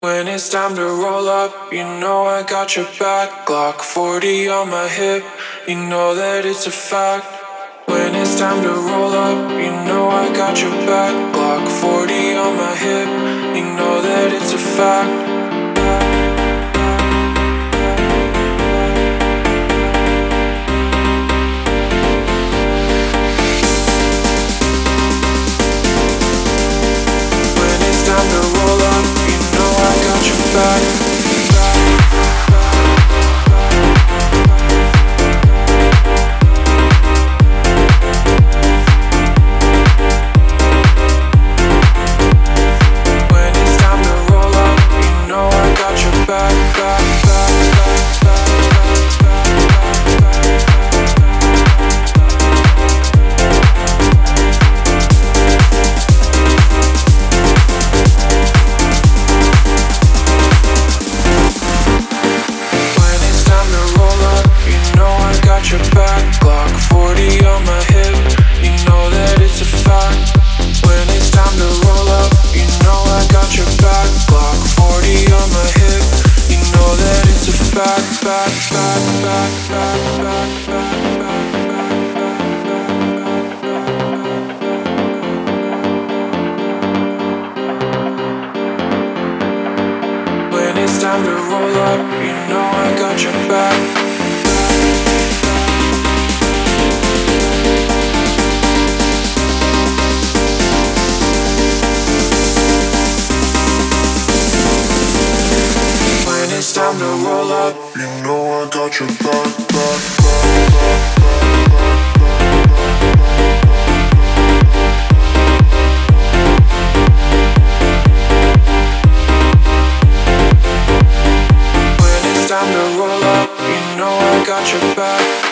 When it's time to roll up, you know I got your back. Glock 40 on my hip, you know that it's a fact. When it's time to roll up, you know I got your back. Glock 40 on my hip, you know that it's a fact. When it's time to roll up, you know I got your back. Time to roll up, You know I got your back, when it's time to roll up, you know I got your back.